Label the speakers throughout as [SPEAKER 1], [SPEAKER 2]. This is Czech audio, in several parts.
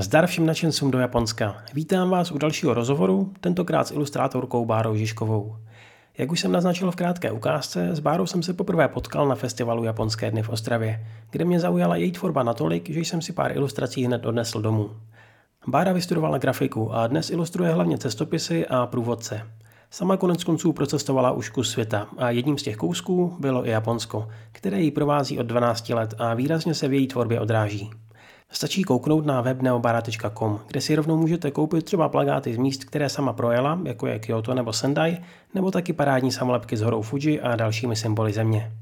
[SPEAKER 1] Zdar všem nadšencům do Japonska. Vítám vás u dalšího rozhovoru, tentokrát s ilustrátorkou Bárou Žižkovou. Jak už jsem naznačil v krátké ukázce, s Bárou jsem se poprvé potkal na festivalu Japonské dny v Ostravě, kde mě zaujala její tvorba natolik, že jsem si pár ilustrací hned odnesl domů. Bára vystudovala grafiku a dnes ilustruje hlavně cestopisy a průvodce. Sama konec konců procestovala už kus světa a jedním z těch kousků bylo i Japonsko, které ji provází od 12 let a výrazně se v její tvorbě odráží. Stačí kouknout na web neobara.com, kde si rovnou můžete koupit třeba plagáty z míst, které sama projela, jako je Kyoto nebo Sendai, nebo taky parádní samolepky s horou Fuji a dalšími symboly země.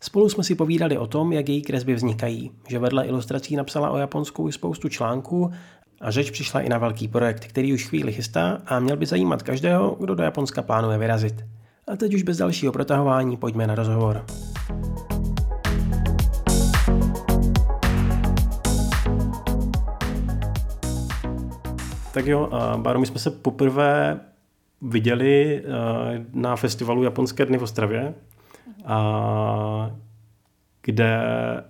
[SPEAKER 1] Spolu jsme si povídali o tom, jak její kresby vznikají, že vedle ilustrací napsala o Japonsku i spoustu článků a řeč přišla i na velký projekt, který už chvíli chystá a měl by zajímat každého, kdo do Japonska plánuje vyrazit. A teď už bez dalšího protahování pojďme na rozhovor. Tak jo, Báro, my jsme se poprvé viděli na festivalu Japonské dny v Ostravě, a kde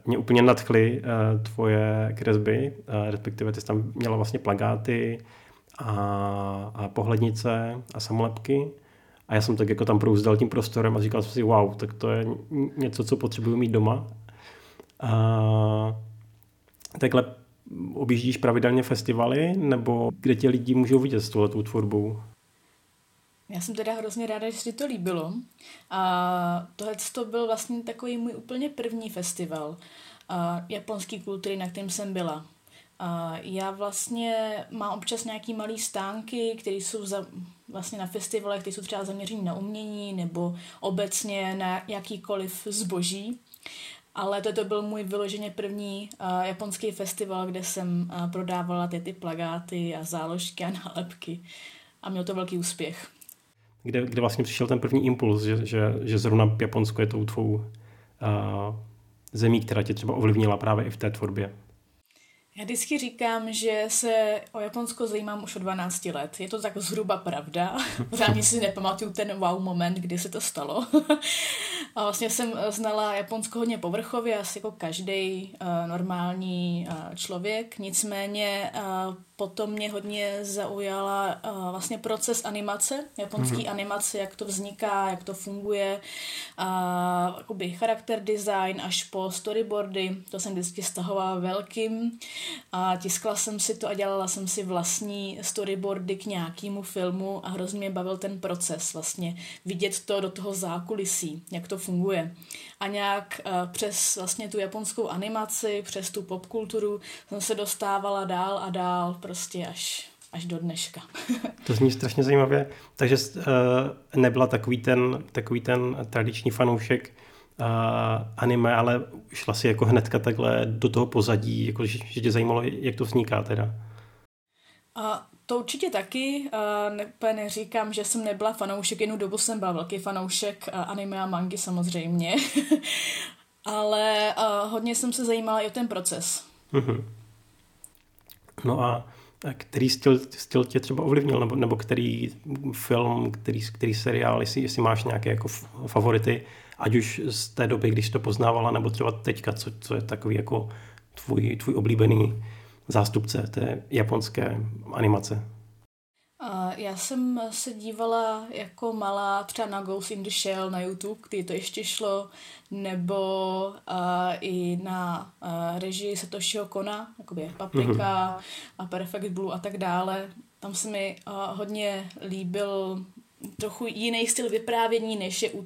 [SPEAKER 1] mě úplně nadchly tvoje kresby, respektive ty jsi tam měla vlastně plagáty a, a pohlednice a samolepky. A já jsem tak jako tam prouzdal tím prostorem a říkal jsem si, wow, tak to je něco, co potřebuju mít doma. A takhle objíždíš pravidelně festivaly, nebo kde tě lidi můžou vidět s touhletou tvorbou?
[SPEAKER 2] Já jsem teda hrozně ráda, že si to líbilo. A tohle to byl vlastně takový můj úplně první festival a japonský kultury, na kterém jsem byla. A já vlastně mám občas nějaký malý stánky, které jsou za, vlastně na festivalech, které jsou třeba zaměřené na umění nebo obecně na jakýkoliv zboží. Ale to byl můj vyloženě první uh, japonský festival, kde jsem uh, prodávala ty, ty plagáty a záložky a nálepky. A měl to velký úspěch.
[SPEAKER 1] Kde, kde vlastně přišel ten první impuls, že, že, že zrovna Japonsko je tou tvou uh, zemí, která tě třeba ovlivnila právě i v té tvorbě?
[SPEAKER 2] Já vždycky říkám, že se o Japonsko zajímám už od 12 let. Je to tak zhruba pravda. Zároveň si nepamatuju ten wow moment, kdy se to stalo. a vlastně jsem znala Japonsko hodně povrchově, asi jako každý uh, normální uh, člověk. Nicméně uh, potom mě hodně zaujala uh, vlastně proces animace, japonský mm-hmm. animace, jak to vzniká, jak to funguje, uh, jakoby charakter design až po storyboardy, to jsem vždycky stahovala velkým a tiskla jsem si to a dělala jsem si vlastní storyboardy k nějakému filmu a hrozně mě bavil ten proces vlastně, vidět to do toho zákulisí, jak to funguje. A nějak uh, přes vlastně tu japonskou animaci, přes tu popkulturu jsem se dostávala dál a dál, prostě až, až do dneška.
[SPEAKER 1] to zní strašně zajímavě. Takže uh, nebyla takový ten, takový ten tradiční fanoušek uh, anime, ale šla si jako hnedka takhle do toho pozadí, jako, že, že tě zajímalo, jak to vzniká teda.
[SPEAKER 2] A to určitě taky. Uh, ne, neříkám, že jsem nebyla fanoušek, jednu dobu jsem byla velký fanoušek uh, anime a mangy samozřejmě. Ale uh, hodně jsem se zajímala i o ten proces.
[SPEAKER 1] Mm-hmm. No a který styl, styl tě třeba ovlivnil, nebo, nebo který film, který, který seriál, jestli, jestli máš nějaké jako favority, ať už z té doby, když to poznávala, nebo třeba teďka, co, co je takový jako tvůj, tvůj oblíbený zástupce té japonské animace.
[SPEAKER 2] Já jsem se dívala jako malá třeba na Ghost in the Shell na YouTube, kdy to ještě šlo, nebo uh, i na uh, režii Satoshiho Kona, jakoby Paprika mm-hmm. a Perfect Blue a tak dále. Tam se mi uh, hodně líbil trochu jiný styl vyprávění, než je u uh,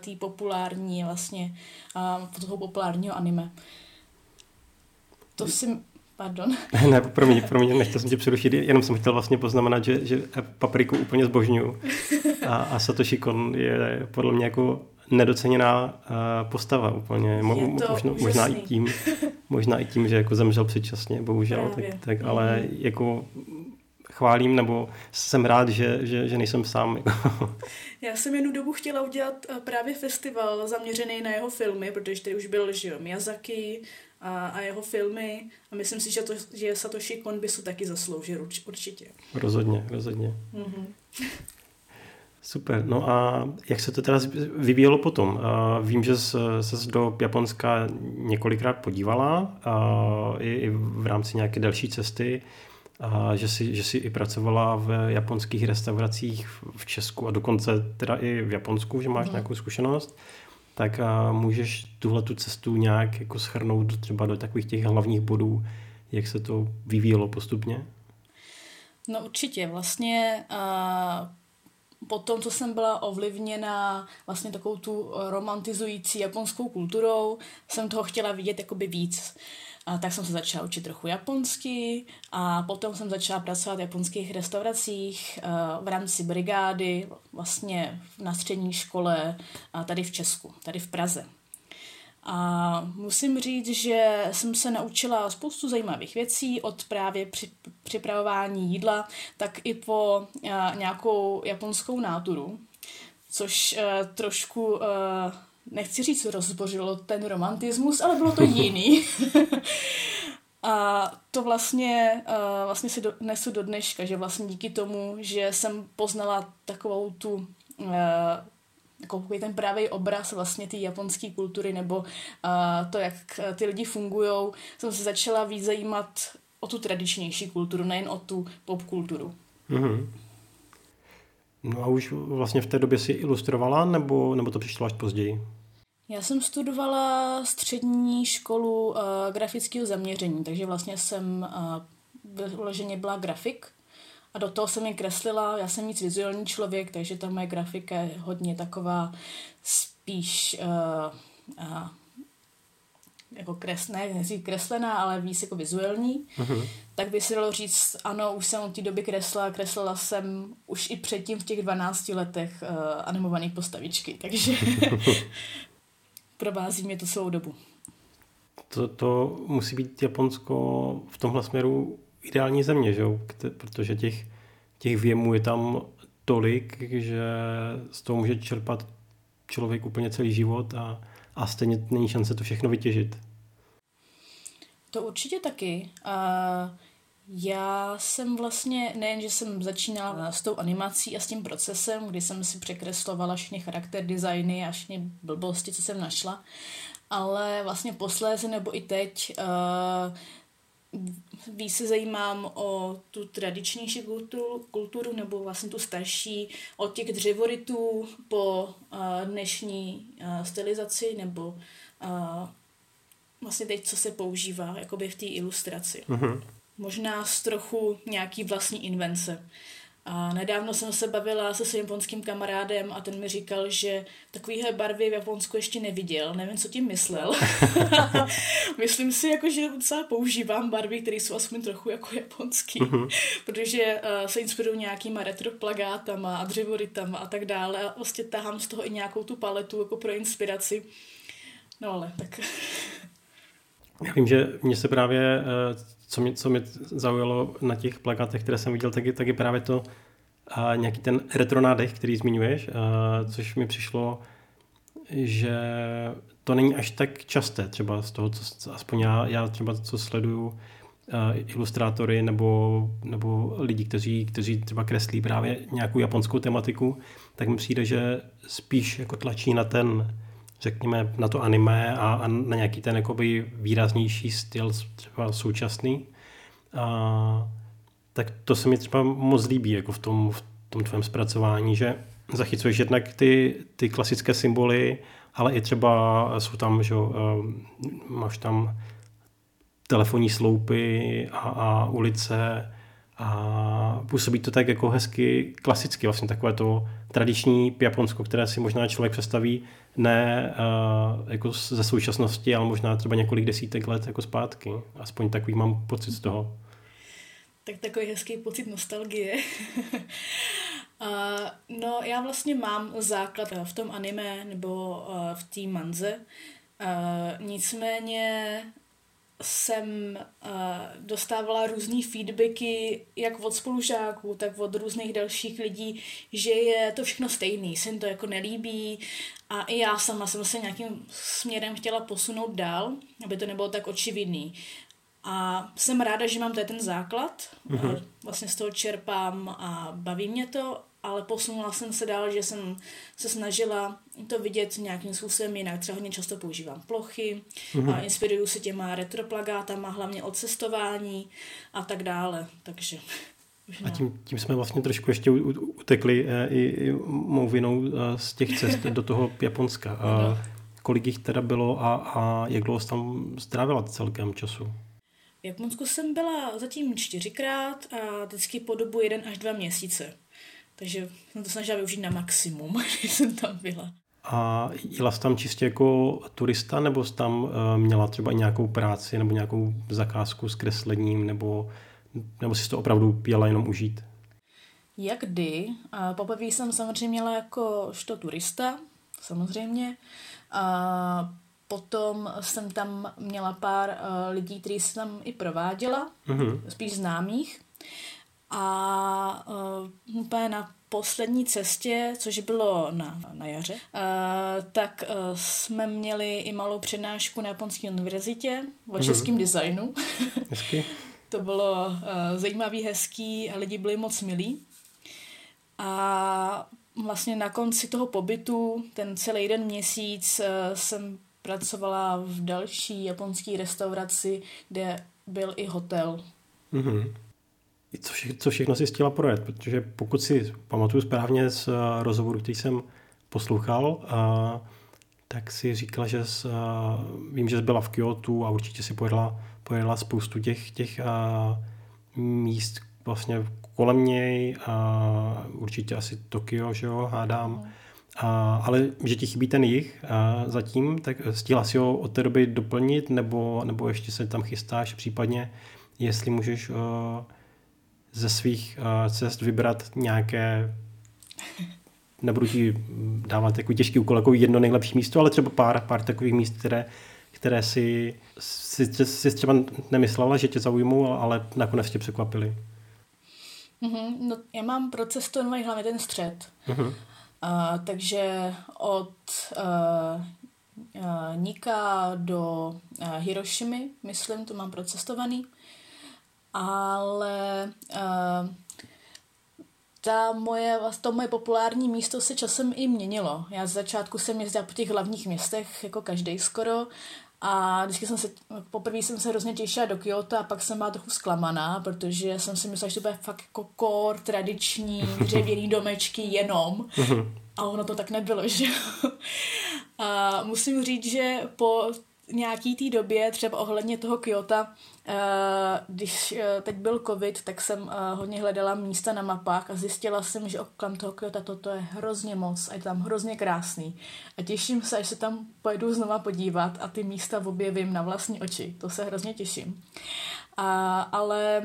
[SPEAKER 2] té populární vlastně, uh, toho populárního anime. To si Pardon.
[SPEAKER 1] ne, promiň, promiň, nechtěl jsem tě přerušit, jenom jsem chtěl vlastně poznamenat, že, že papriku úplně zbožňuju. A, a Satoshi Kon je podle mě jako nedoceněná uh, postava úplně. Mo, možno, možná, i tím, možná i tím, že jako zemřel předčasně, bohužel. Tak, tak, ale mm. jako chválím, nebo jsem rád, že, že, že nejsem sám. Jako.
[SPEAKER 2] Já jsem jednu dobu chtěla udělat eh, právě festival zaměřený na jeho filmy, protože tady už byl že jo, Miyazaki, a, a jeho filmy a myslím si, že, to, že Satoshi Kon by se taky zasloužil určitě.
[SPEAKER 1] Rozhodně, rozhodně. Mm-hmm. Super. No a jak se to teda vyvíjelo potom? Vím, že se do Japonska několikrát podívala i v rámci nějaké další cesty. a že si, že si i pracovala v japonských restauracích v Česku a dokonce teda i v Japonsku, že máš mm. nějakou zkušenost, tak můžeš tuhle tu cestu nějak jako schrnout třeba do takových těch hlavních bodů, jak se to vyvíjelo postupně?
[SPEAKER 2] No určitě, vlastně uh, po tom, co jsem byla ovlivněna vlastně takovou tu romantizující japonskou kulturou, jsem toho chtěla vidět jakoby víc. A tak jsem se začala učit trochu japonsky a potom jsem začala pracovat v japonských restauracích v rámci brigády, vlastně na střední škole tady v Česku, tady v Praze. A musím říct, že jsem se naučila spoustu zajímavých věcí od právě při, připravování jídla, tak i po a, nějakou japonskou náturu, což a, trošku, nechci říct, rozbořilo ten romantismus, ale bylo to jiný. A to vlastně, uh, vlastně si do, nesu do dneška, že vlastně díky tomu, že jsem poznala takovou tu uh, takový ten právě obraz vlastně té japonské kultury nebo uh, to, jak ty lidi fungují, jsem se začala víc zajímat o tu tradičnější kulturu, nejen o tu popkulturu. Mm-hmm.
[SPEAKER 1] No a už vlastně v té době si ilustrovala, nebo, nebo to přišlo až později?
[SPEAKER 2] Já jsem studovala střední školu uh, grafického zaměření, takže vlastně jsem uh, vyloženě byla grafik a do toho jsem je kreslila. Já jsem víc vizuální člověk, takže ta moje grafika je hodně taková spíš uh, uh, jako kres, ne, kreslená, ale víc jako vizuální, uh-huh. tak by se dalo říct, ano, už jsem od té doby kresla, kreslila jsem už i předtím v těch 12 letech uh, animované postavičky, takže provází mě to celou dobu.
[SPEAKER 1] To, to musí být Japonsko v tomhle směru ideální země, že jo? protože těch, těch věmů je tam tolik, že z toho může čerpat člověk úplně celý život a, a stejně není šance to všechno vytěžit.
[SPEAKER 2] To určitě taky. A já jsem vlastně, nejen, že jsem začínala s tou animací a s tím procesem, kdy jsem si překreslovala všechny charakter designy a všechny blbosti, co jsem našla, ale vlastně posléze nebo i teď uh, víc se zajímám o tu tradičnější kulturu, kulturu nebo vlastně tu starší, od těch dřevorytů po uh, dnešní uh, stylizaci nebo uh, vlastně teď, co se používá jakoby v té ilustraci. Uh-huh možná z trochu nějaký vlastní invence. A nedávno jsem se bavila se svým japonským kamarádem a ten mi říkal, že takovýhle barvy v Japonsku ještě neviděl. Nevím, co tím myslel. Myslím si, jako, že docela používám barvy, které jsou aspoň trochu jako japonský, uh-huh. protože uh, se inspiruju nějakýma retro plagátama a dřevorytama a tak dále a vlastně tahám z toho i nějakou tu paletu jako pro inspiraci. No ale tak...
[SPEAKER 1] Já vím, že mě se právě uh co mě, co mě zaujalo na těch plakátech, které jsem viděl, tak je, tak je právě to a nějaký ten retronádech, který zmiňuješ, a, což mi přišlo, že to není až tak časté, třeba z toho, co, aspoň já, já třeba co sleduju, ilustrátory nebo, nebo lidi, kteří, kteří třeba kreslí právě nějakou japonskou tematiku, tak mi přijde, že spíš jako tlačí na ten řekněme, na to anime a, a na nějaký ten jakoby výraznější styl třeba současný. A, tak to se mi třeba moc líbí jako v tom, v tom tvém zpracování, že zachycuješ jednak ty, ty klasické symboly, ale i třeba jsou tam, že máš tam telefonní sloupy a, a ulice a působí to tak jako hezky klasicky, vlastně takové to tradiční Japonsko, které si možná člověk představí ne uh, jako ze současnosti, ale možná třeba několik desítek let jako zpátky. Aspoň takový mám pocit z toho.
[SPEAKER 2] Tak takový hezký pocit nostalgie. uh, no já vlastně mám základ v tom anime nebo uh, v té manze. Uh, nicméně jsem uh, dostávala různé feedbacky, jak od spolužáků, tak od různých dalších lidí, že je to všechno stejný, se jim to jako nelíbí a i já sama jsem se nějakým směrem chtěla posunout dál, aby to nebylo tak očividný. A jsem ráda, že mám tady ten základ, mm-hmm. vlastně z toho čerpám a baví mě to, ale posunula jsem se dál, že jsem se snažila to vidět nějakým způsobem jinak. Třeba hodně často používám plochy, mm-hmm. a inspiruju se těma retroplagátama, hlavně od cestování a tak dále. Takže
[SPEAKER 1] a tím, tím jsme vlastně trošku ještě utekli eh, i, i mou vinou eh, z těch cest do toho Japonska. A kolik jich teda bylo a, a jak dlouho jsi tam strávila celkem času?
[SPEAKER 2] V Japonsku jsem byla zatím čtyřikrát a vždycky po dobu jeden až dva měsíce. Takže jsem to snažila využít na maximum, když jsem tam byla.
[SPEAKER 1] A jela jsi tam čistě jako turista, nebo jsi tam uh, měla třeba nějakou práci nebo nějakou zakázku s kreslením, nebo, nebo jsi to opravdu jela jenom užít?
[SPEAKER 2] Jak kdy. Poprvé jsem samozřejmě měla jako što turista, samozřejmě. A potom jsem tam měla pár uh, lidí, kteří jsem tam i prováděla, mm-hmm. spíš známých. A uh, úplně na poslední cestě, což bylo na, na jaře, uh, tak uh, jsme měli i malou přednášku na Japonské univerzitě o mm-hmm. českém designu.
[SPEAKER 1] Hezky.
[SPEAKER 2] to bylo uh, zajímavý, hezký a lidi byli moc milí. A vlastně na konci toho pobytu, ten celý jeden měsíc, uh, jsem pracovala v další japonské restauraci, kde byl i hotel.
[SPEAKER 1] Mm-hmm co, vše, co všechno si chtěla projet, protože pokud si pamatuju správně z uh, rozhovoru, který jsem poslouchal, uh, tak si říkala, že jsi, uh, vím, že jsi byla v Kyoto a určitě si pojedla, pojedla spoustu těch, těch uh, míst vlastně kolem něj a určitě asi Tokio, že jo, hádám. Mm. A, ale že ti chybí ten jich a zatím, tak stihla si ho od té doby doplnit, nebo, nebo ještě se tam chystáš případně, jestli můžeš uh, ze svých uh, cest vybrat nějaké nebudu ti dávat takový těžký úkol, jako jedno nejlepší místo, ale třeba pár, pár takových míst, které, které si, si, si třeba nemyslela, že tě zaujmou, ale nakonec tě překvapily.
[SPEAKER 2] Mm-hmm, no, já mám pro cestování hlavně ten střed. Mm-hmm. Uh, takže od uh, uh, Nika do uh, Hirošimy, myslím, to mám procestovaný ale uh, ta moje, to moje populární místo se časem i měnilo. Já z začátku jsem jezdila po těch hlavních městech, jako každý skoro, a vždycky jsem se, poprvé jsem se hrozně těšila do Kyoto a pak jsem byla trochu zklamaná, protože jsem si myslela, že to bude fakt jako kor, tradiční, dřevěný domečky jenom. A ono to tak nebylo, že A musím říct, že po nějaký té době, třeba ohledně toho Kyoto, když eh, teď byl covid, tak jsem eh, hodně hledala místa na mapách a zjistila jsem, že oklam toho Kyoto toto je hrozně moc a je tam hrozně krásný. A těším se, až se tam pojedu znova podívat a ty místa objevím na vlastní oči. To se hrozně těším. A, ale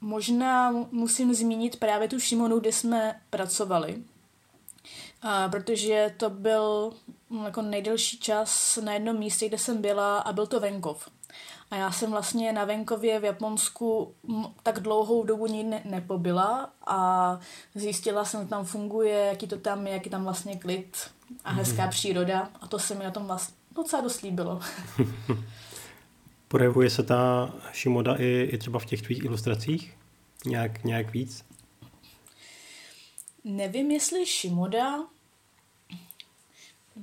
[SPEAKER 2] možná musím zmínit právě tu Šimonu, kde jsme pracovali, a protože to byl mm, jako nejdelší čas na jednom místě, kde jsem byla a byl to venkov. A já jsem vlastně na venkově v Japonsku tak dlouhou dobu nikdy ne- nepobyla a zjistila jsem, že tam funguje, jaký to tam je, jaký tam vlastně klid a hezká mm-hmm. příroda a to se mi na tom vlastně docela dost líbilo.
[SPEAKER 1] Projevuje se ta Shimoda i, i třeba v těch tvých ilustracích? Nějak, nějak víc?
[SPEAKER 2] Nevím, jestli Shimoda,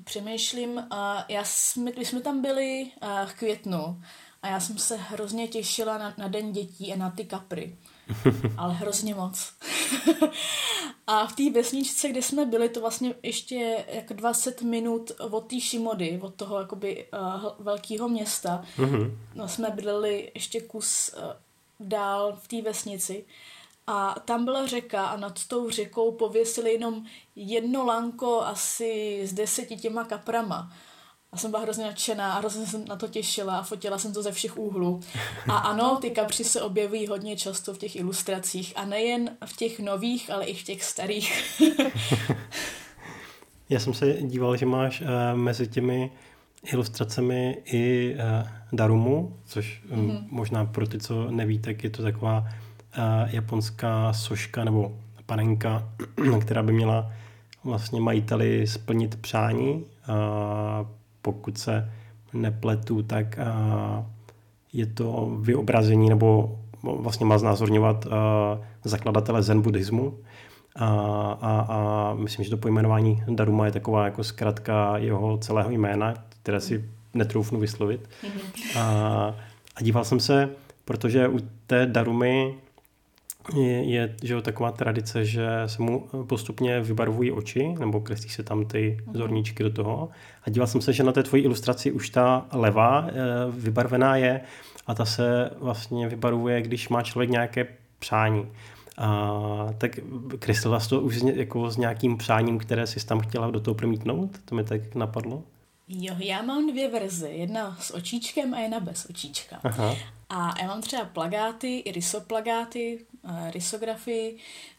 [SPEAKER 2] přemýšlím, uh, já jsme, my jsme tam byli uh, v květnu a já jsem se hrozně těšila na, na Den dětí a na ty kapry. Ale hrozně moc. a v té vesničce, kde jsme byli, to vlastně ještě jako 20 minut od té Šimody, od toho jakoby uh, velkého města. Mm-hmm. No, jsme bydleli ještě kus uh, dál v té vesnici. A tam byla řeka a nad tou řekou pověsili jenom jedno lanko asi s deseti těma kaprama. A jsem byla hrozně nadšená a hrozně jsem na to těšila a fotila jsem to ze všech úhlů. A ano, ty kapři se objevují hodně často v těch ilustracích a nejen v těch nových, ale i v těch starých.
[SPEAKER 1] Já jsem se díval, že máš uh, mezi těmi ilustracemi i uh, Darumu, což mm-hmm. možná pro ty, co neví, tak je to taková japonská soška nebo panenka, která by měla vlastně majiteli splnit přání. A pokud se nepletu, tak je to vyobrazení nebo vlastně má znázorňovat zakladatele zen buddhismu. A, a, a myslím, že to pojmenování Daruma je taková jako zkratka jeho celého jména, které si netroufnu vyslovit. Mm-hmm. A, a díval jsem se, protože u té Darumy je, je že jo, taková tradice, že se mu postupně vybarvují oči, nebo kreslí se tam ty mhm. zorníčky do toho. A díval jsem se, že na té tvojí ilustraci už ta levá e, vybarvená je a ta se vlastně vybarvuje, když má člověk nějaké přání. A, tak kreslila jsi to už s, jako s nějakým přáním, které jsi tam chtěla do toho promítnout? To mi tak napadlo.
[SPEAKER 2] Jo, já mám dvě verze. Jedna s očíčkem a jedna bez očíčka. Aha. A já mám třeba plagáty, i rysoplagáty, eh, rysografii,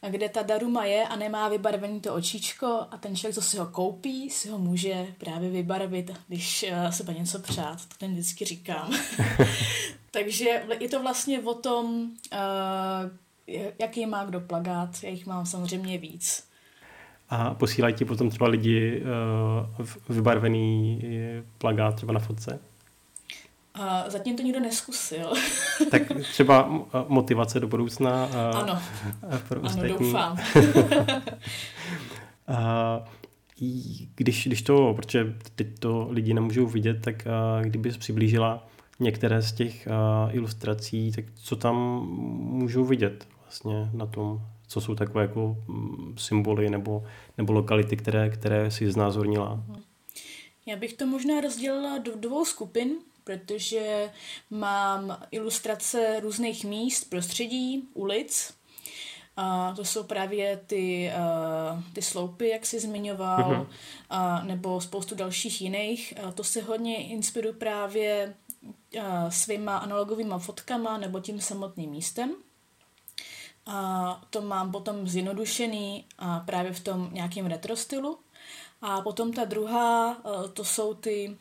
[SPEAKER 2] kde ta daruma je a nemá vybarvený to očíčko a ten člověk, co si ho koupí, si ho může právě vybarvit, když eh, se bude něco přát. To ten vždycky říkám. Takže je to vlastně o tom, eh, jaký má kdo plagát. Já jich mám samozřejmě víc.
[SPEAKER 1] A posílají ti potom třeba lidi vybarvený plagát třeba na fotce?
[SPEAKER 2] A zatím to nikdo neskusil.
[SPEAKER 1] tak třeba motivace do budoucna.
[SPEAKER 2] Ano, pro ano doufám.
[SPEAKER 1] a, když, když to, protože teď to lidi nemůžou vidět, tak kdyby přiblížila některé z těch ilustrací, tak co tam můžou vidět vlastně na tom, co jsou takové jako mm, symboly nebo, nebo lokality, které, které si znázornila?
[SPEAKER 2] Já bych to možná rozdělila do dvou skupin protože mám ilustrace různých míst, prostředí, ulic. A to jsou právě ty, uh, ty sloupy, jak jsi zmiňoval, uh-huh. uh, nebo spoustu dalších jiných. Uh, to se hodně inspiruju právě uh, svýma analogovými fotkama nebo tím samotným místem. A to mám potom zjednodušený a právě v tom nějakém retro stylu. A potom ta druhá, to jsou ty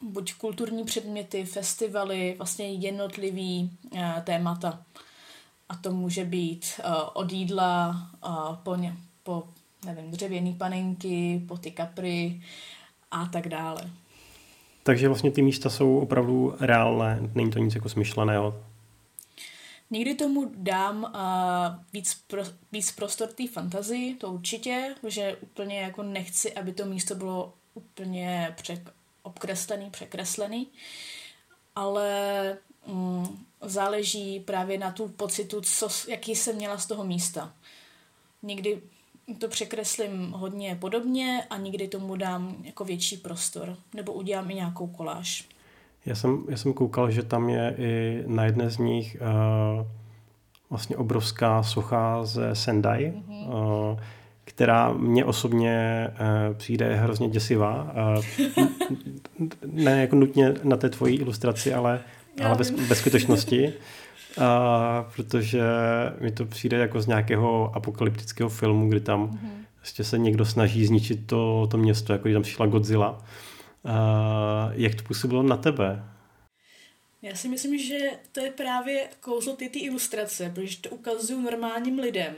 [SPEAKER 2] buď kulturní předměty, festivaly, vlastně jednotlivý uh, témata. A to může být uh, od jídla uh, po, ně, po nevím, dřevěný panenky, po ty kapry a tak dále.
[SPEAKER 1] Takže vlastně ty místa jsou opravdu reálné, není to nic jako smyšleného.
[SPEAKER 2] Někdy tomu dám uh, víc, pro, víc prostor té fantazii, to určitě, že úplně jako nechci, aby to místo bylo úplně přek, obkreslený, překreslený, ale mm, záleží právě na tu pocitu, co, jaký jsem měla z toho místa. Někdy to překreslím hodně podobně a někdy tomu dám jako větší prostor, nebo udělám i nějakou koláž.
[SPEAKER 1] Já jsem, já jsem koukal, že tam je i na jedné z nich uh, vlastně obrovská socha ze Sendai, mm-hmm. uh, která mě osobně uh, přijde hrozně děsivá. Uh, ne jako nutně na té tvojí ilustraci, ale, ale bez, bez skutečnosti. Uh, protože mi to přijde jako z nějakého apokalyptického filmu, kdy tam mm-hmm. vlastně se někdo snaží zničit to, to město, jako když tam přišla Godzilla. Uh, jak to působilo na tebe?
[SPEAKER 2] Já si myslím, že to je právě kouzlo ty, ty ilustrace, protože to ukazují normálním lidem,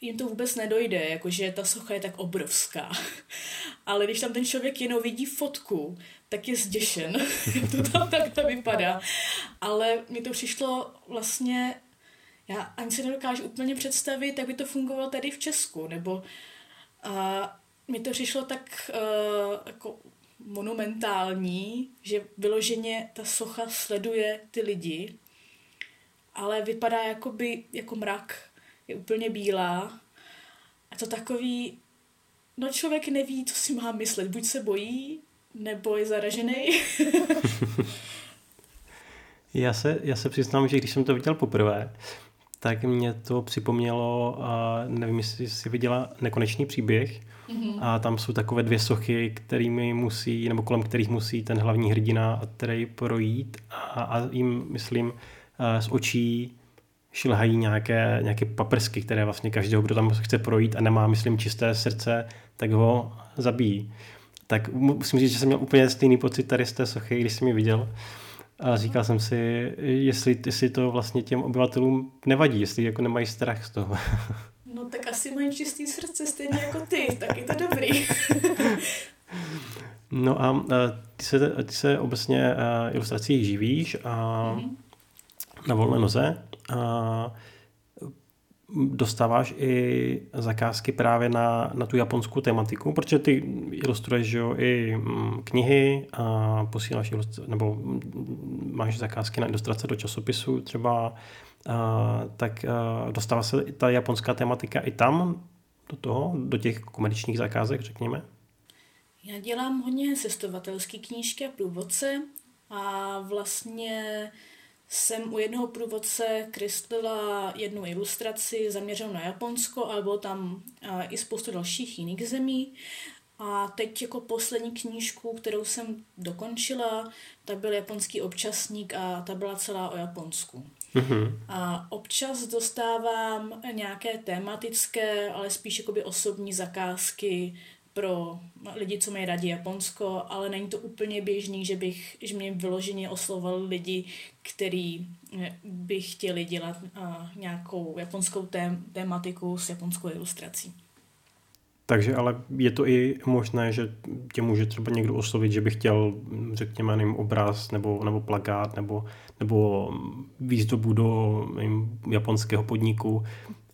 [SPEAKER 2] jim to vůbec nedojde, jakože ta socha je tak obrovská. Ale když tam ten člověk jenom vidí fotku, tak je zděšen, jak to tam takto vypadá. Ale mi to přišlo vlastně, já ani si nedokážu úplně představit, jak by to fungovalo tady v Česku, nebo a mi to přišlo tak uh, jako monumentální, že vyloženě ta socha sleduje ty lidi, ale vypadá jakoby jako mrak je úplně bílá. A to takový, no člověk neví, co si má myslet. Buď se bojí, nebo je zaražený.
[SPEAKER 1] já, se, já se přiznám, že když jsem to viděl poprvé, tak mě to připomnělo, a nevím, jestli jsi viděla Nekonečný příběh, mm-hmm. a tam jsou takové dvě sochy, kterými musí, nebo kolem kterých musí ten hlavní hrdina který projít a, a jim, myslím, z očí šilhají nějaké, nějaké paprsky, které vlastně každého, kdo tam chce projít a nemá, myslím, čisté srdce, tak ho zabíjí. Tak musím říct, že jsem měl úplně stejný pocit tady z té sochy, když jsem ji viděl. A říkal jsem si, jestli, jestli to vlastně těm obyvatelům nevadí, jestli jako nemají strach z toho.
[SPEAKER 2] No tak asi mají čistý srdce stejně jako ty, tak je to dobrý.
[SPEAKER 1] No a ty se, ty se obecně ilustrací živíš a mm-hmm. na volné noze. Dostáváš i zakázky právě na, na tu japonskou tematiku, protože ty ilustruješ že jo, i knihy a posíláš nebo máš zakázky na ilustrace do časopisu třeba, a, tak a dostává se ta japonská tematika i tam do toho, do těch komerčních zakázek, řekněme?
[SPEAKER 2] Já dělám hodně cestovatelské knížky a průvodce a vlastně jsem u jednoho průvodce kreslila jednu ilustraci zaměřenou na Japonsko, ale bylo tam i spoustu dalších jiných zemí. A teď jako poslední knížku, kterou jsem dokončila, tak byl japonský občasník a ta byla celá o Japonsku. Mm-hmm. A občas dostávám nějaké tematické, ale spíš jakoby osobní zakázky pro lidi, co mají rádi Japonsko, ale není to úplně běžný, že bych, že mě vyloženě oslovoval lidi, který eh, by chtěli dělat uh, nějakou japonskou tém, tématiku s japonskou ilustrací.
[SPEAKER 1] Takže ale je to i možné, že tě může třeba někdo oslovit, že by chtěl, řekněme, nevím, obraz nebo, nebo plagát nebo, nebo výzdobu do nevím, japonského podniku,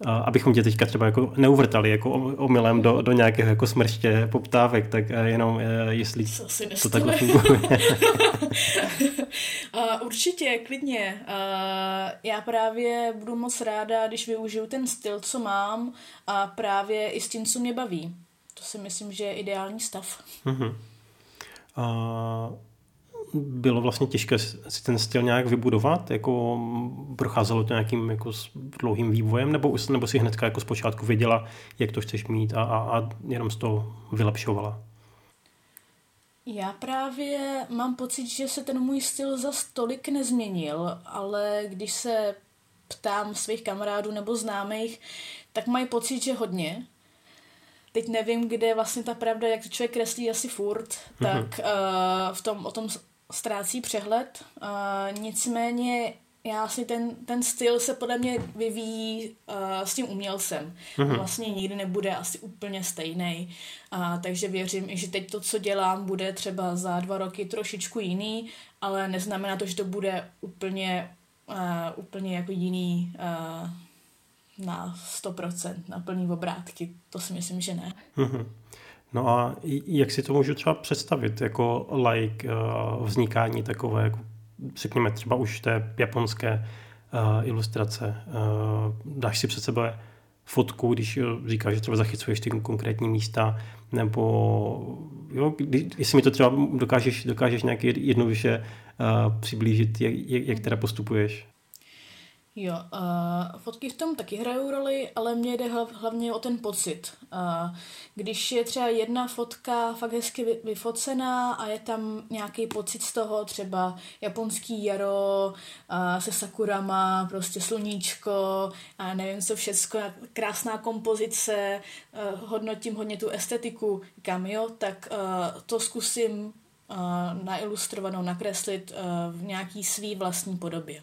[SPEAKER 1] a abychom tě teďka třeba jako neuvrtali jako omylem do, do nějakého jako smrště poptávek, tak jenom eh, jestli to, to takhle funguje.
[SPEAKER 2] uh, určitě, klidně. Uh, já právě budu moc ráda, když využiju ten styl, co mám a právě i s tím, co mě baví. To si myslím, že je ideální stav. Uh-huh.
[SPEAKER 1] Uh, bylo vlastně těžké si ten styl nějak vybudovat? Jako procházelo to nějakým jako dlouhým vývojem? Nebo, nebo si hnedka jako zpočátku věděla, jak to chceš mít a, a, a jenom z toho vylepšovala?
[SPEAKER 2] Já právě mám pocit, že se ten můj styl za tolik nezměnil, ale když se ptám svých kamarádů nebo známých, tak mají pocit, že hodně. Teď nevím, kde je vlastně ta pravda, jak to člověk kreslí asi furt, mm-hmm. tak uh, v tom, o tom ztrácí přehled. Uh, nicméně já si ten, ten styl se podle mě vyvíjí uh, s tím umělcem. Mm-hmm. Vlastně nikdy nebude asi úplně stejný. Uh, takže věřím, že teď to, co dělám, bude třeba za dva roky trošičku jiný, ale neznamená to, že to bude úplně, uh, úplně jako jiný uh, na 100%, na plný obrátky. To si myslím, že ne. Mm-hmm.
[SPEAKER 1] No a jak si to můžu třeba představit jako like uh, vznikání takové, jako, řekněme třeba už té japonské uh, ilustrace. Uh, dáš si před sebe fotku, když říkáš, že třeba zachycuješ ty konkrétní místa, nebo jo, když, jestli mi to třeba dokážeš, dokážeš nějak jednoduše uh, přiblížit, jak, jak, jak teda postupuješ.
[SPEAKER 2] Jo, uh, fotky v tom taky hrajou roli, ale mě jde hlavně o ten pocit. Uh, když je třeba jedna fotka fakt hezky vyfocená a je tam nějaký pocit z toho, třeba japonský jaro uh, se sakurama, prostě sluníčko a nevím co všecko, krásná kompozice, uh, hodnotím hodně tu estetiku, kam jo, tak uh, to zkusím uh, nailustrovanou, nakreslit uh, v nějaký svý vlastní podobě.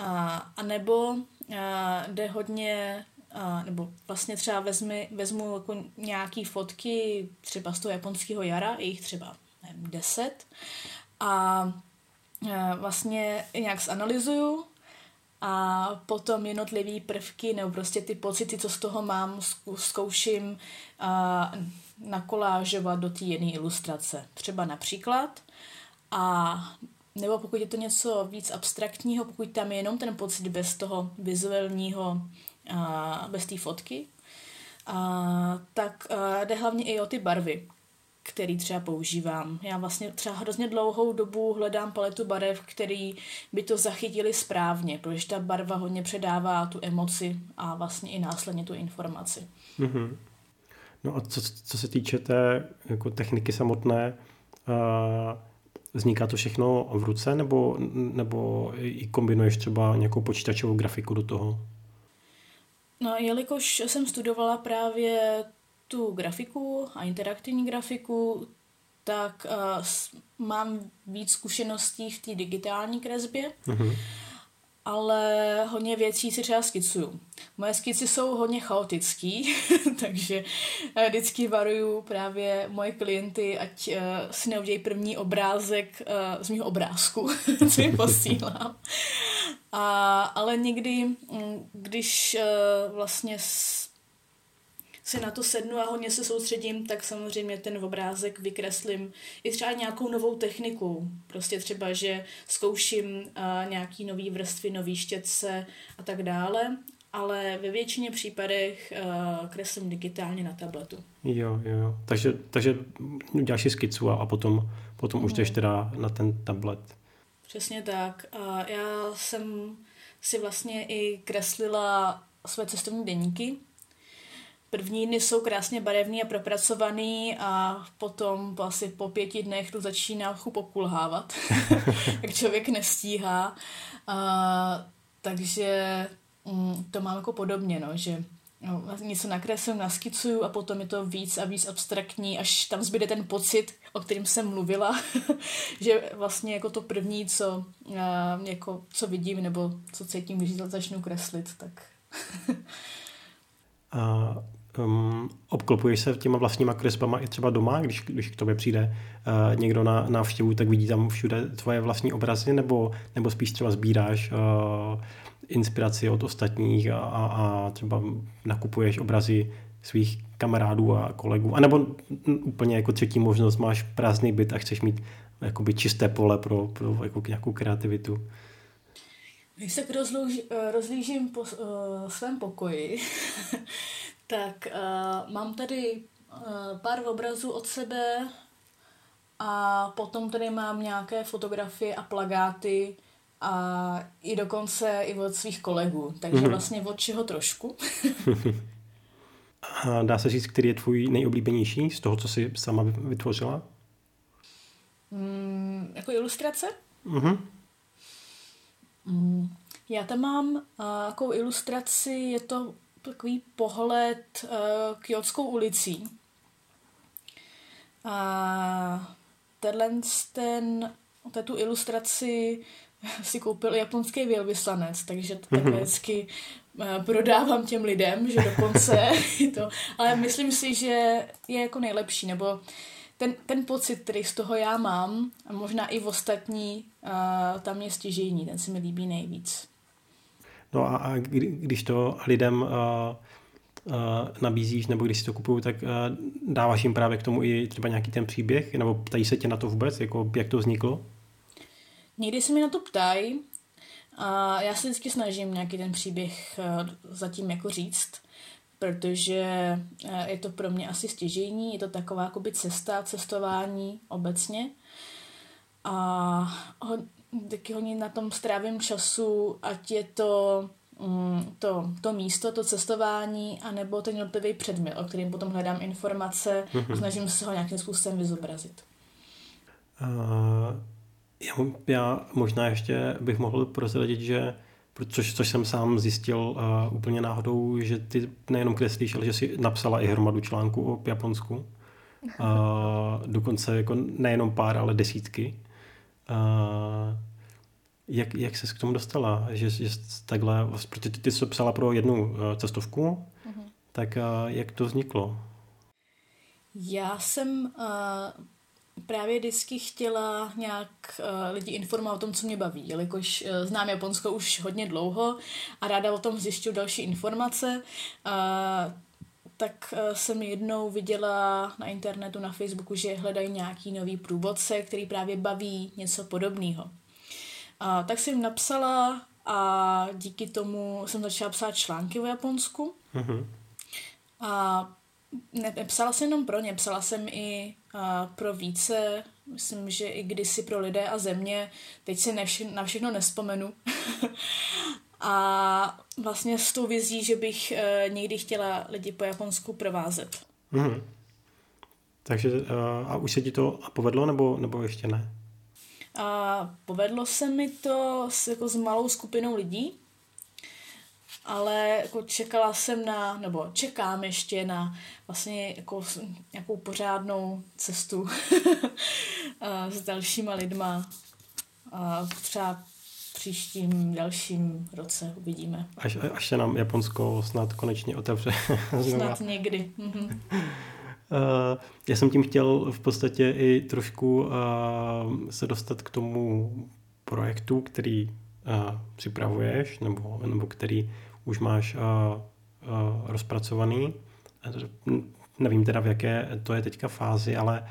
[SPEAKER 2] A, a nebo a, jde hodně, a, nebo vlastně třeba vezmi, vezmu jako nějaký fotky třeba z toho japonského jara, jich třeba nevím, deset a, a vlastně nějak zanalizuju a potom jednotlivý prvky nebo prostě ty pocity, co z toho mám, zkouším a, nakolážovat do té jedné ilustrace. Třeba například a nebo pokud je to něco víc abstraktního, pokud tam je jenom ten pocit bez toho vizuálního, bez té fotky, a, tak a, jde hlavně i o ty barvy, který třeba používám. Já vlastně třeba hrozně dlouhou dobu hledám paletu barev, který by to zachytili správně, protože ta barva hodně předává tu emoci a vlastně i následně tu informaci. Mm-hmm.
[SPEAKER 1] No a co, co se týče té jako techniky samotné, uh Vzniká to všechno v ruce nebo, nebo i kombinuješ třeba nějakou počítačovou grafiku do toho?
[SPEAKER 2] No, jelikož jsem studovala právě tu grafiku a interaktivní grafiku, tak uh, mám víc zkušeností v té digitální kresbě. Uh-huh. Ale hodně věcí si třeba skicuju. Moje skici jsou hodně chaotický, takže eh, vždycky varuju právě moje klienty, ať uh, si neudějí první obrázek uh, z mého obrázku, co jim posílám. A, ale někdy, mm, když uh, vlastně si na to sednu a hodně se soustředím, tak samozřejmě ten obrázek vykreslím i třeba nějakou novou technikou. Prostě třeba, že zkouším uh, nějaký nový vrstvy, nový štětce a tak dále, ale ve většině případech uh, kreslím digitálně na tabletu.
[SPEAKER 1] Jo, jo. Takže, takže uděláš si skicu a, a potom, potom už jdeš mhm. teda na ten tablet.
[SPEAKER 2] Přesně tak. Uh, já jsem si vlastně i kreslila své cestovní deníky, První dny jsou krásně barevný a propracovaný a potom asi po pěti dnech to začíná chup pokulhávat, jak člověk nestíhá. A, takže mm, to mám jako podobně, no, že no, něco nakreslím, naskicuju a potom je to víc a víc abstraktní, až tam zbyde ten pocit, o kterém jsem mluvila, že vlastně jako to první, co, a, jako, co vidím nebo co cítím, když začnu kreslit, tak...
[SPEAKER 1] a um, obklopuješ se těma vlastníma kresbama i třeba doma, když, když k tobě přijde uh, někdo na návštěvu, tak vidí tam všude tvoje vlastní obrazy, nebo, nebo spíš třeba sbíráš uh, inspiraci od ostatních a, a, a třeba nakupuješ obrazy svých kamarádů a kolegů, a nebo úplně jako třetí možnost máš prázdný byt a chceš mít jakoby čisté pole pro, pro jako nějakou kreativitu.
[SPEAKER 2] Když se eh, rozlížím po svém pokoji, Tak uh, mám tady uh, pár obrazů od sebe a potom tady mám nějaké fotografie a plagáty a i dokonce i od svých kolegů, takže mm-hmm. vlastně od čeho trošku.
[SPEAKER 1] a dá se říct, který je tvůj nejoblíbenější z toho, co jsi sama vytvořila?
[SPEAKER 2] Mm, jako ilustrace? Mm-hmm. Mm, já tam mám uh, jako ilustraci, je to takový pohled uh, Kyotskou ulicí. A tenhle ten, tu ilustraci si koupil japonský velvyslanec, takže to takhle mhm. vždycky uh, prodávám těm lidem, že dokonce to, ale myslím si, že je jako nejlepší, nebo ten, ten pocit, který z toho já mám, a možná i v ostatní, uh, tam je stěžejní, ten se mi líbí nejvíc.
[SPEAKER 1] No a, a kdy, když to lidem uh, uh, nabízíš, nebo když si to kupují, tak uh, dáváš jim právě k tomu i třeba nějaký ten příběh, nebo ptají se tě na to vůbec, jako jak to vzniklo?
[SPEAKER 2] Někdy se mi na to ptají a já se vždycky snažím nějaký ten příběh zatím jako říct, protože je to pro mě asi stěžení, je to taková jakoby cesta, cestování obecně. A taky hodně na tom strávím času, ať je to mm, to, to místo, to cestování, anebo ten jednotlivý předmět, o kterým potom hledám informace a mhm. snažím se ho nějakým způsobem vyzobrazit.
[SPEAKER 1] Uh, já, já možná ještě bych mohl prozradit, že což, což jsem sám zjistil uh, úplně náhodou, že ty nejenom kreslíš, ale že jsi napsala i hromadu článků o Japonsku. Uh, dokonce jako nejenom pár, ale desítky. Jak, jak ses k tomu dostala, že, že takhle, protože ty, ty jsi psala pro jednu uh, cestovku, uh-huh. tak uh, jak to vzniklo?
[SPEAKER 2] Já jsem uh, právě vždycky chtěla nějak uh, lidi informovat o tom, co mě baví, jelikož uh, znám Japonsko už hodně dlouho a ráda o tom zjišťuju další informace. Uh, tak uh, jsem jednou viděla na internetu, na Facebooku, že hledají nějaký nový průvodce, který právě baví něco podobného. A tak jsem jim napsala a díky tomu jsem začala psát články o Japonsku. Mm-hmm. A ne, nepsala jsem jenom pro ně, psala jsem i a, pro více, myslím, že i kdysi pro lidé a země, teď si na všechno nespomenu. a vlastně s tou vizí, že bych e, někdy chtěla lidi po Japonsku provázet. Mm-hmm.
[SPEAKER 1] Takže a už se ti to povedlo, nebo, nebo ještě ne?
[SPEAKER 2] A povedlo se mi to s, jako s malou skupinou lidí, ale jako čekala jsem na, nebo čekám ještě na vlastně jako nějakou pořádnou cestu s dalšíma lidma. A třeba příštím dalším roce uvidíme.
[SPEAKER 1] Až, až se nám Japonsko snad konečně otevře.
[SPEAKER 2] snad někdy. Mhm.
[SPEAKER 1] Uh, já jsem tím chtěl v podstatě i trošku uh, se dostat k tomu projektu, který uh, připravuješ, nebo, nebo který už máš rozpracovaný. Nevím teda, v jaké to je teďka fázi, ale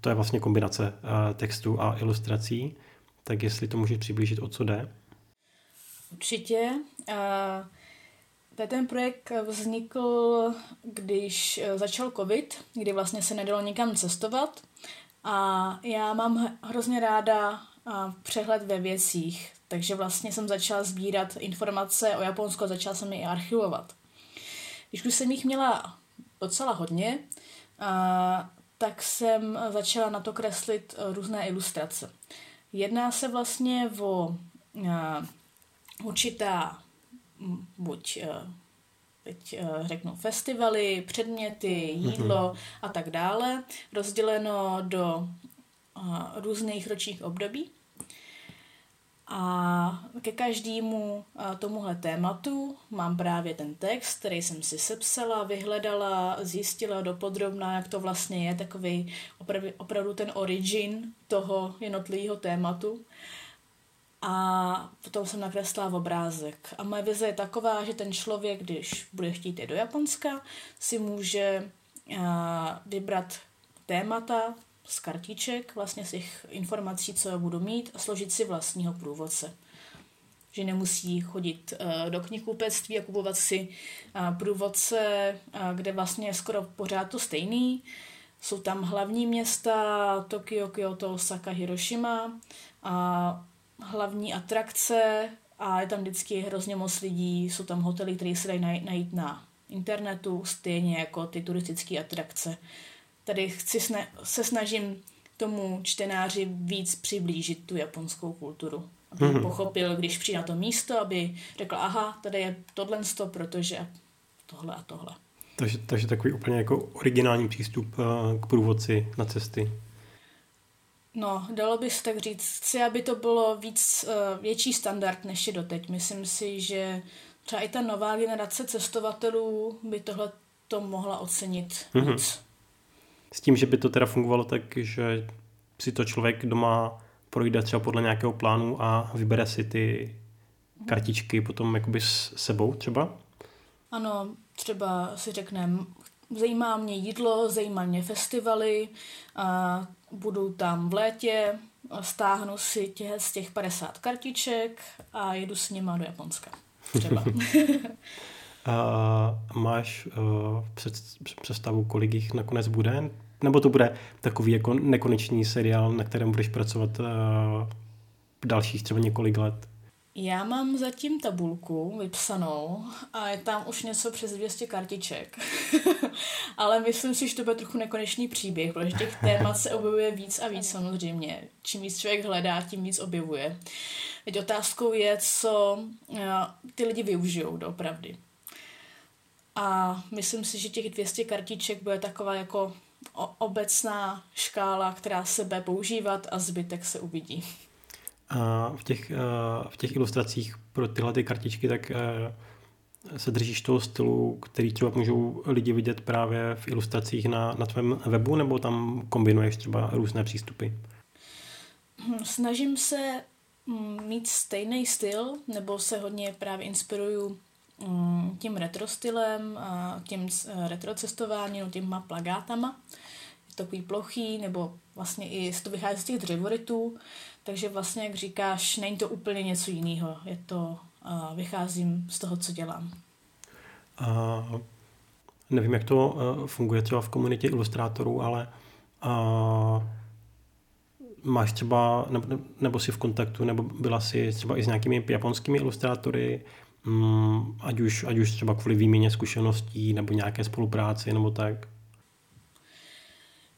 [SPEAKER 1] to je vlastně kombinace textu a ilustrací. Tak jestli to můžeš přiblížit, o co jde?
[SPEAKER 2] Určitě. Ten projekt vznikl, když eh, začal covid, kdy vlastně se nedalo nikam cestovat a já mám hrozně ráda přehled ve věcích, takže vlastně jsem začala sbírat informace o Japonsku a začala jsem je i archivovat. Když už jsem jich měla docela hodně, tak jsem začala na to kreslit eh, různé ilustrace. Jedná se vlastně o určitá buď eh, teď eh, řeknu festivaly, předměty, jídlo mm-hmm. a tak dále, rozděleno do eh, různých ročních období. A ke každému tomuhle tématu mám právě ten text, který jsem si sepsala, vyhledala, zjistila dopodrobná, jak to vlastně je, takový opravdu, ten origin toho jednotlivého tématu a potom jsem nakreslila v obrázek. A moje vize je taková, že ten člověk, když bude chtít jít do Japonska, si může vybrat témata z kartiček, vlastně z těch informací, co já budu mít, a složit si vlastního průvodce. Že nemusí chodit do knihkupectví a kupovat si průvodce, kde vlastně je skoro pořád to stejný. Jsou tam hlavní města Tokio, Kyoto, Osaka, Hiroshima a hlavní atrakce a je tam vždycky hrozně moc lidí, jsou tam hotely, které se dají najít na internetu, stejně jako ty turistické atrakce. Tady chci sna- se snažím tomu čtenáři víc přiblížit tu japonskou kulturu. Aby mm-hmm. pochopil, když přijde na to místo, aby řekl, aha, tady je tohle, protože tohle a tohle.
[SPEAKER 1] Takže, takže takový úplně jako originální přístup eh, k průvodci na cesty.
[SPEAKER 2] No, dalo by se tak říct. Chci, aby to bylo víc uh, větší standard, než je doteď. Myslím si, že třeba i ta nová generace cestovatelů by tohle to mohla ocenit mm-hmm. víc.
[SPEAKER 1] S tím, že by to teda fungovalo tak, že si to člověk doma projde třeba podle nějakého plánu a vybere si ty kartičky potom jakoby s sebou třeba?
[SPEAKER 2] Ano, třeba si řekneme, zajímá mě jídlo, zajímá mě festivaly, a budu tam v létě, stáhnu si tě, z těch 50 kartiček a jedu s nima do Japonska. Třeba.
[SPEAKER 1] a máš uh, před, představu, kolik jich nakonec bude? Nebo to bude takový jako nekonečný seriál, na kterém budeš pracovat uh, dalších třeba několik let?
[SPEAKER 2] Já mám zatím tabulku vypsanou a je tam už něco přes 200 kartiček. Ale myslím si, že to bude trochu nekonečný příběh, protože těch témat se objevuje víc a víc samozřejmě. Čím víc člověk hledá, tím víc objevuje. Teď otázkou je, co eh, ty lidi využijou doopravdy. A myslím si, že těch 200 kartiček bude taková jako obecná škála, která se bude používat a zbytek se uvidí.
[SPEAKER 1] A v těch, v těch ilustracích pro tyhle ty kartičky, tak se držíš toho stylu, který třeba můžou lidi vidět právě v ilustracích na, na tvém webu, nebo tam kombinuješ třeba různé přístupy?
[SPEAKER 2] Hm, snažím se hm, mít stejný styl, nebo se hodně právě inspiruju tím retro stylem, tím e, retro cestováním, těma plagátama. Je to takový plochý, nebo vlastně i to vychází z těch dřevorytů, takže vlastně, jak říkáš, není to úplně něco jiného. Je to, vycházím z toho, co dělám.
[SPEAKER 1] A nevím, jak to uh, funguje třeba v komunitě ilustrátorů, ale uh, máš třeba, nebo, nebo jsi v kontaktu, nebo byla jsi třeba i s nějakými japonskými ilustrátory, um, ať, už, ať už třeba kvůli výměně zkušeností, nebo nějaké spolupráci, nebo tak?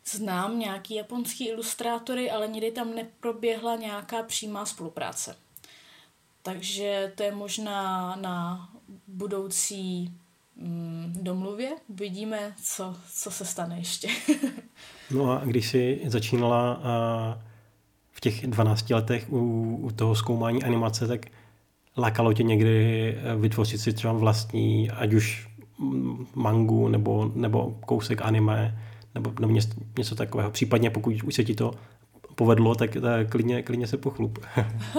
[SPEAKER 2] Znám nějaký japonský ilustrátory, ale nikdy tam neproběhla nějaká přímá spolupráce. Takže to je možná na budoucí mm, domluvě. Vidíme, co, co se stane ještě.
[SPEAKER 1] no a když jsi začínala a v těch 12 letech u, u toho zkoumání animace, tak lákalo tě někdy eh, vytvořit si třeba vlastní, ať už mangu nebo, nebo kousek anime, nebo, nebo něco, něco takového. Případně pokud už se ti to povedlo, tak, tak klidně, klidně se pochlup.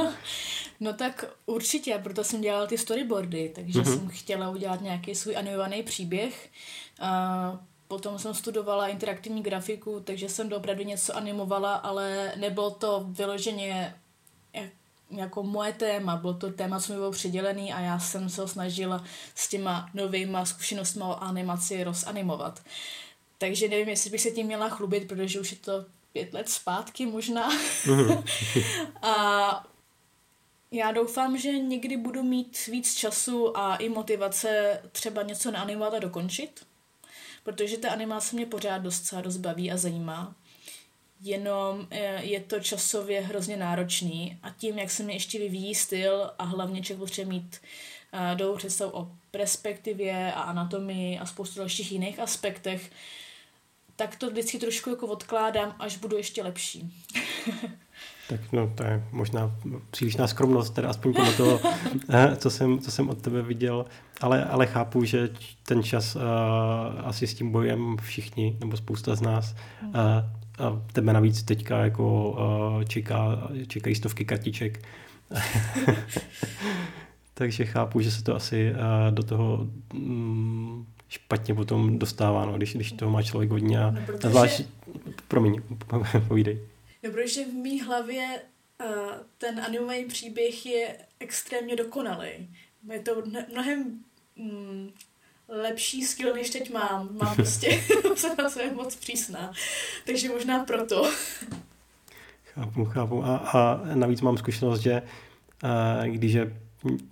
[SPEAKER 2] no tak určitě, proto jsem dělala ty storyboardy, takže mm-hmm. jsem chtěla udělat nějaký svůj animovaný příběh. Uh, potom jsem studovala interaktivní grafiku, takže jsem opravdu něco animovala, ale nebylo to vyloženě jako moje téma, bylo to téma, co mi bylo přidělený a já jsem se ho snažila s těma novýma zkušenostmi o animaci rozanimovat. Takže nevím, jestli bych se tím měla chlubit, protože už je to pět let zpátky možná. Mhm. a já doufám, že někdy budu mít víc času a i motivace třeba něco naanimovat a dokončit, protože ta animace mě pořád dost, dost baví a zajímá jenom eh, je to časově hrozně náročný a tím, jak se mi ještě vyvíjí styl a hlavně člověk potřebuje mít uh, dobrou představu o perspektivě a anatomii a spoustu dalších jiných aspektech, tak to vždycky trošku jako odkládám, až budu ještě lepší.
[SPEAKER 1] tak no, to je možná přílišná skromnost, teda aspoň podle toho, eh, co jsem, co jsem od tebe viděl, ale, ale chápu, že ten čas uh, asi s tím bojem všichni, nebo spousta z nás, uh, a tebe navíc teďka jako čeká, čekají stovky kartiček. Takže chápu, že se to asi do toho um, špatně potom dostává, no, když, když toho má člověk hodně. A, no, protože... zvlášť, promiň, povídej.
[SPEAKER 2] No, protože v mý hlavě uh, ten animovaný příběh je extrémně dokonalý. Je to mnohem mm, lepší skill, než teď mám. Mám prostě, se na sebe moc přísná. Takže možná proto.
[SPEAKER 1] Chápu, chápu. A, a navíc mám zkušenost, že a, když je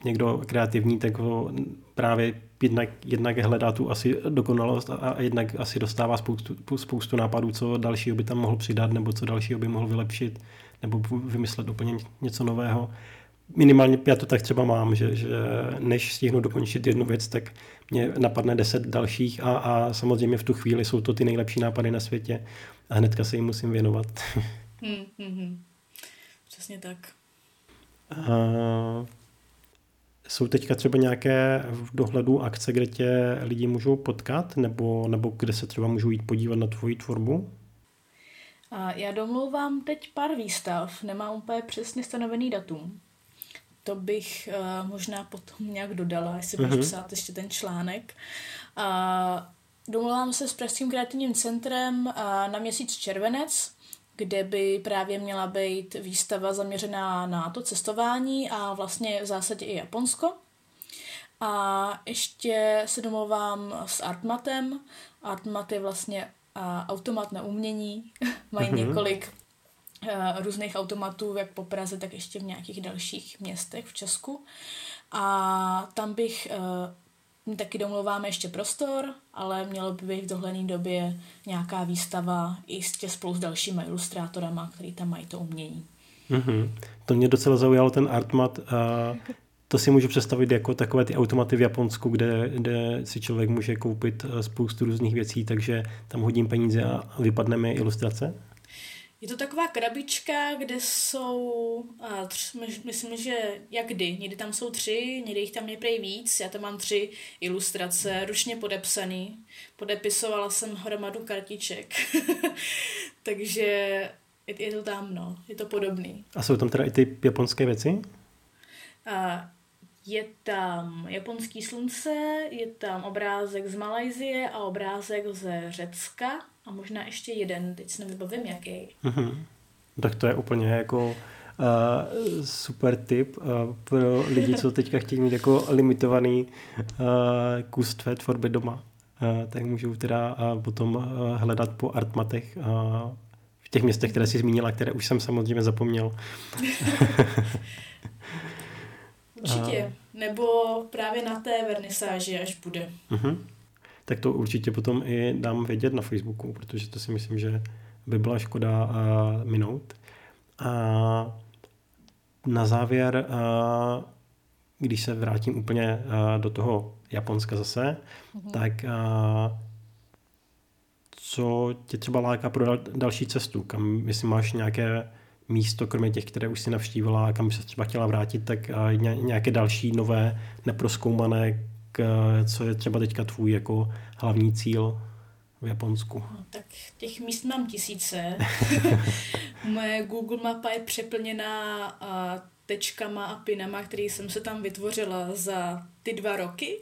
[SPEAKER 1] někdo kreativní, tak ho právě jednak, jednak hledá tu asi dokonalost a, a jednak asi dostává spoustu, spoustu nápadů, co dalšího by tam mohl přidat, nebo co dalšího by mohl vylepšit, nebo vymyslet úplně něco nového minimálně já to tak třeba mám, že, že než stihnu dokončit jednu věc, tak mě napadne deset dalších a, a samozřejmě v tu chvíli jsou to ty nejlepší nápady na světě a hnedka se jim musím věnovat.
[SPEAKER 2] Hmm, hmm, hmm. Přesně tak.
[SPEAKER 1] A jsou teďka třeba nějaké v dohledu akce, kde tě lidi můžou potkat, nebo, nebo kde se třeba můžou jít podívat na tvoji tvorbu?
[SPEAKER 2] A já domlouvám teď pár výstav, nemám úplně přesně stanovený datum, to bych uh, možná potom nějak dodala, jestli mm-hmm. psát ještě ten článek. A domluvám se s Pražským kreativním centrem uh, na měsíc červenec, kde by právě měla být výstava zaměřená na to cestování a vlastně v zásadě i Japonsko. A ještě se domluvám s Artmatem. Artmat je vlastně automat na umění. Mají mm-hmm. několik Eh, různých automatů, jak po Praze, tak ještě v nějakých dalších městech v Česku. A tam bych uh, taky domluváme ještě prostor, ale mělo by být v dohledné době nějaká výstava jistě spolu s dalšími ilustrátorama, který tam mají to umění.
[SPEAKER 1] Mm-hmm. To mě docela zaujalo ten artmat. Uh, to si můžu představit jako takové ty automaty v Japonsku, kde, kde si člověk může koupit spoustu různých věcí, takže tam hodím peníze a vypadne mi ilustrace?
[SPEAKER 2] Je to taková krabička, kde jsou, a tři, myslím, že jak kdy, někdy tam jsou tři, někdy jich tam je prej víc, já tam mám tři ilustrace, ručně podepsaný, podepisovala jsem hromadu kartiček, takže je, je to tam, no, je to podobný.
[SPEAKER 1] A jsou tam teda i ty japonské věci?
[SPEAKER 2] A je tam japonský slunce, je tam obrázek z Malajzie a obrázek ze Řecka a možná ještě jeden, teď si nevybavím jaký.
[SPEAKER 1] Mm-hmm. Tak to je úplně jako uh, super tip uh, pro lidi, co teďka chtějí mít jako limitovaný uh, kus tvé tvorby doma. Uh, tak můžou teda uh, potom uh, hledat po artmatech uh, v těch městech, které jsi zmínila, které už jsem samozřejmě zapomněl.
[SPEAKER 2] Určitě. Nebo právě na té vernisáži, až bude.
[SPEAKER 1] Uh-huh tak to určitě potom i dám vědět na Facebooku, protože to si myslím, že by byla škoda uh, minout. A na závěr, uh, když se vrátím úplně uh, do toho Japonska zase, mm-hmm. tak uh, co tě třeba láká pro další cestu? Kam, jestli máš nějaké místo, kromě těch, které už si navštívila a kam by se třeba chtěla vrátit, tak nějaké další nové, neproskoumané, co je třeba teďka tvůj jako hlavní cíl v Japonsku?
[SPEAKER 2] No, tak těch míst mám tisíce. Moje Google mapa je přeplněná tečkama a pinama, který jsem se tam vytvořila za ty dva roky.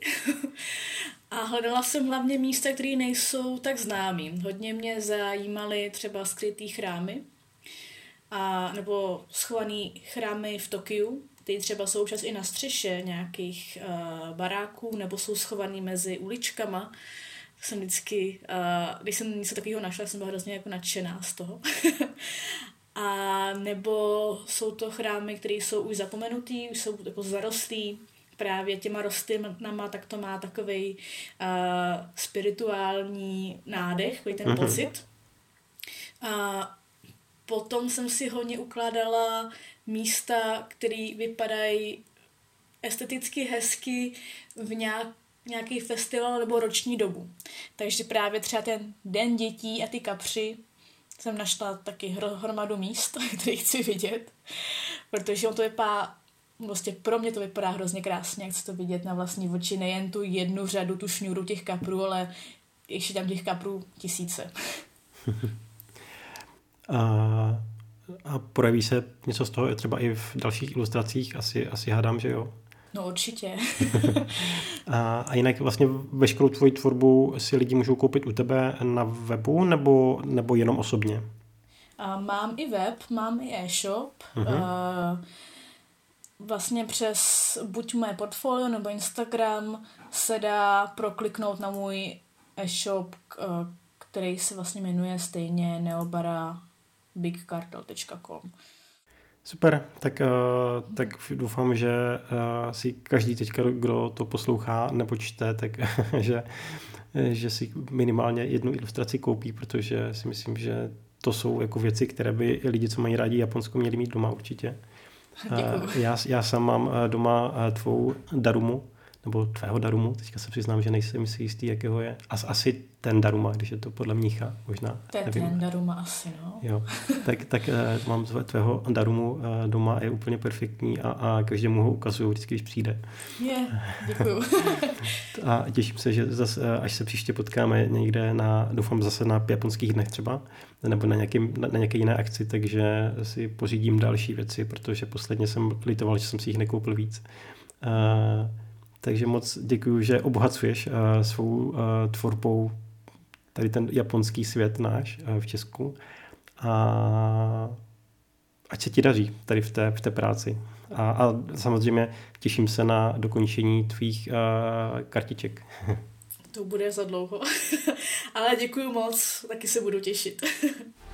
[SPEAKER 2] a hledala jsem hlavně místa, které nejsou tak známý. Hodně mě zajímaly třeba skrytý chrámy, a, nebo schovaný chrámy v Tokiu, které třeba jsou čas i na střeše nějakých uh, baráků, nebo jsou schovaný mezi uličkama. Tak jsem vždycky, uh, když jsem něco takového našla, jsem byla hrozně jako nadšená z toho. a nebo jsou to chrámy, které jsou už zapomenutý, už jsou jako zarostlý právě těma rostlinama, tak to má takový uh, spirituální nádech, takový ten mm-hmm. pocit. A potom jsem si hodně ukládala místa, které vypadají esteticky hezky v nějak, nějaký festival nebo roční dobu. Takže právě třeba ten Den dětí a ty kapři jsem našla taky hromadu míst, které chci vidět, protože on to vypadá, vlastně pro mě to vypadá hrozně krásně, jak chci to vidět na vlastní oči, nejen tu jednu řadu, tu šňůru těch kaprů, ale ještě tam těch kaprů tisíce.
[SPEAKER 1] a, a projeví se něco z toho třeba i v dalších ilustracích, asi, asi hádám, že jo?
[SPEAKER 2] No určitě.
[SPEAKER 1] a, a jinak vlastně veškerou tvoji tvorbu si lidi můžou koupit u tebe na webu nebo, nebo jenom osobně?
[SPEAKER 2] A mám i web, mám i e-shop. Uh-huh. A vlastně přes buď moje portfolio nebo Instagram se dá prokliknout na můj e-shop, který se vlastně jmenuje stejně neobara bigcartel.com.
[SPEAKER 1] Super, tak, uh, tak doufám, že uh, si každý teďka, kdo to poslouchá nebo čte, tak že, že si minimálně jednu ilustraci koupí, protože si myslím, že to jsou jako věci, které by lidi, co mají rádi Japonsko, měli mít doma určitě. Uh, já, já sám mám doma tvou Darumu, nebo tvého Darumu, teďka se přiznám, že nejsem si jistý, jakého je. As, asi ten Daruma, když je to podle mnicha, možná.
[SPEAKER 2] To je nevím. ten Daruma asi, no.
[SPEAKER 1] Jo, tak, tak uh, mám tvého Darumu uh, doma, je úplně perfektní a, a každému ho ukazuju vždycky, když přijde.
[SPEAKER 2] Je, děkuju.
[SPEAKER 1] a těším se, že zase, uh, až se příště potkáme někde na, doufám zase na japonských dnech třeba, nebo na, nějaký, na, na nějaké jiné akci, takže si pořídím další věci, protože posledně jsem litoval, že jsem si jich nekoupil víc. Uh, takže moc děkuji, že obohacuješ uh, svou uh, tvorbou tady ten japonský svět náš uh, v Česku. A ať se ti daří tady v té, v té práci. A, a samozřejmě těším se na dokončení tvých uh, kartiček.
[SPEAKER 2] To bude za dlouho. Ale děkuji moc, taky se budu těšit.